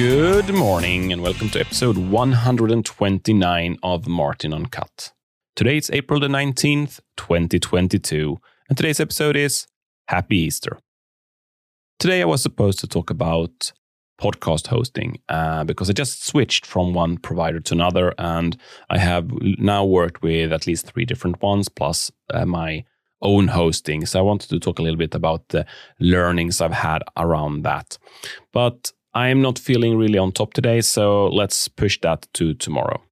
Good morning and welcome to episode 129 of Martin Uncut. Today it's April the 19th, 2022, and today's episode is Happy Easter. Today I was supposed to talk about podcast hosting uh, because I just switched from one provider to another, and I have now worked with at least three different ones plus uh, my own hosting. So I wanted to talk a little bit about the learnings I've had around that. But I'm not feeling really on top today, so let's push that to tomorrow.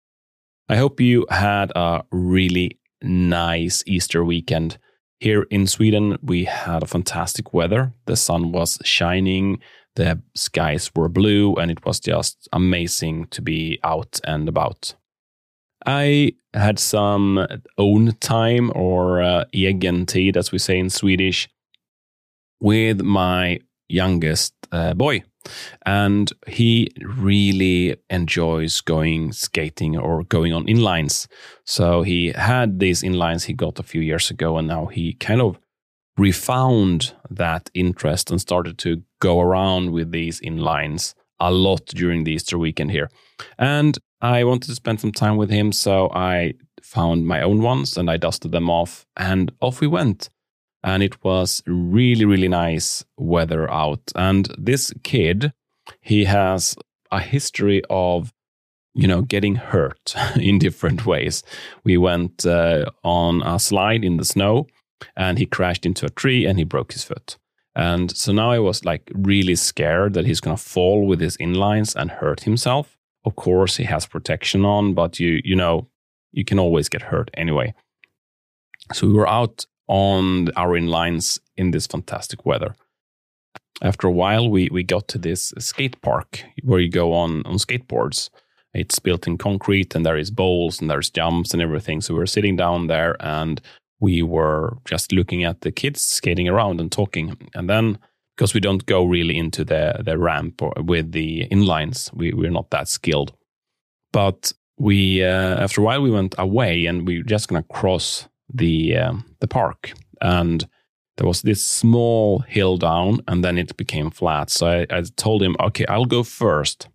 I hope you had a really nice Easter weekend. Here in Sweden, we had a fantastic weather. The sun was shining, the skies were blue, and it was just amazing to be out and about. I had some own time or uh, as we say in Swedish, with my youngest uh, boy. And he really enjoys going skating or going on inlines. So he had these inlines he got a few years ago, and now he kind of refound that interest and started to go around with these inlines a lot during the Easter weekend here. And I wanted to spend some time with him, so I found my own ones and I dusted them off, and off we went. And it was really, really nice weather out. And this kid, he has a history of, you know, getting hurt in different ways. We went uh, on a slide in the snow, and he crashed into a tree and he broke his foot. And so now I was like really scared that he's going to fall with his inlines and hurt himself. Of course, he has protection on, but you you know you can always get hurt anyway. So we were out on our inlines in this fantastic weather. After a while, we we got to this skate park where you go on on skateboards. It's built in concrete, and there is bowls and there's jumps and everything. So we were sitting down there, and we were just looking at the kids skating around and talking. And then because we don't go really into the the ramp or with the inlines. We we're not that skilled. But we uh, after a while we went away and we were just gonna cross the um, the park and there was this small hill down and then it became flat. So I, I told him, okay, I'll go first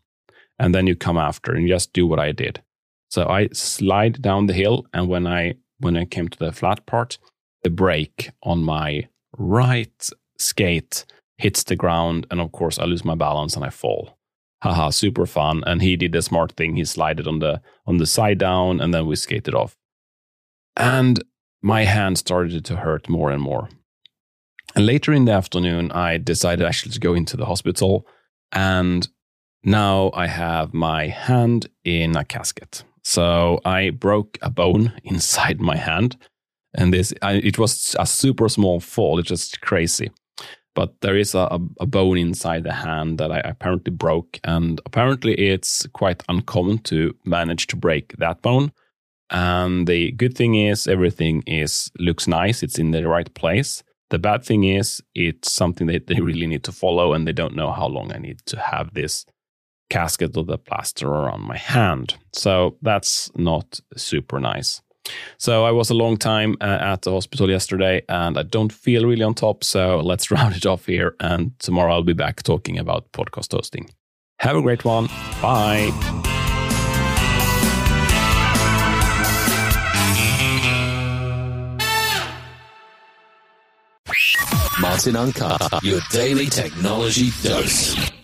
and then you come after and just do what I did. So I slide down the hill and when I when I came to the flat part, the brake on my right skate hits the ground, and of course I lose my balance and I fall. Haha, super fun. And he did the smart thing. He slided on the on the side down, and then we skated off. And my hand started to hurt more and more. And later in the afternoon, I decided actually to go into the hospital. And now I have my hand in a casket. So I broke a bone inside my hand. And this, I, it was a super small fall. It's just crazy but there is a, a, bone inside the hand that I apparently broke. And apparently, it's quite uncommon to manage to break that bone. And the good thing is, everything is looks nice. It's in the right place. The bad thing is, it's something that they really need to follow, and they don't know how long I need to have this casket or the plaster around my hand. So that's not super nice. So I was a long time uh, at the hospital yesterday and I don't feel really on top. So let's round it off here. And tomorrow I'll be back talking about podcast hosting. Have a great one. Bye. Martin Uncut, your daily technology dose.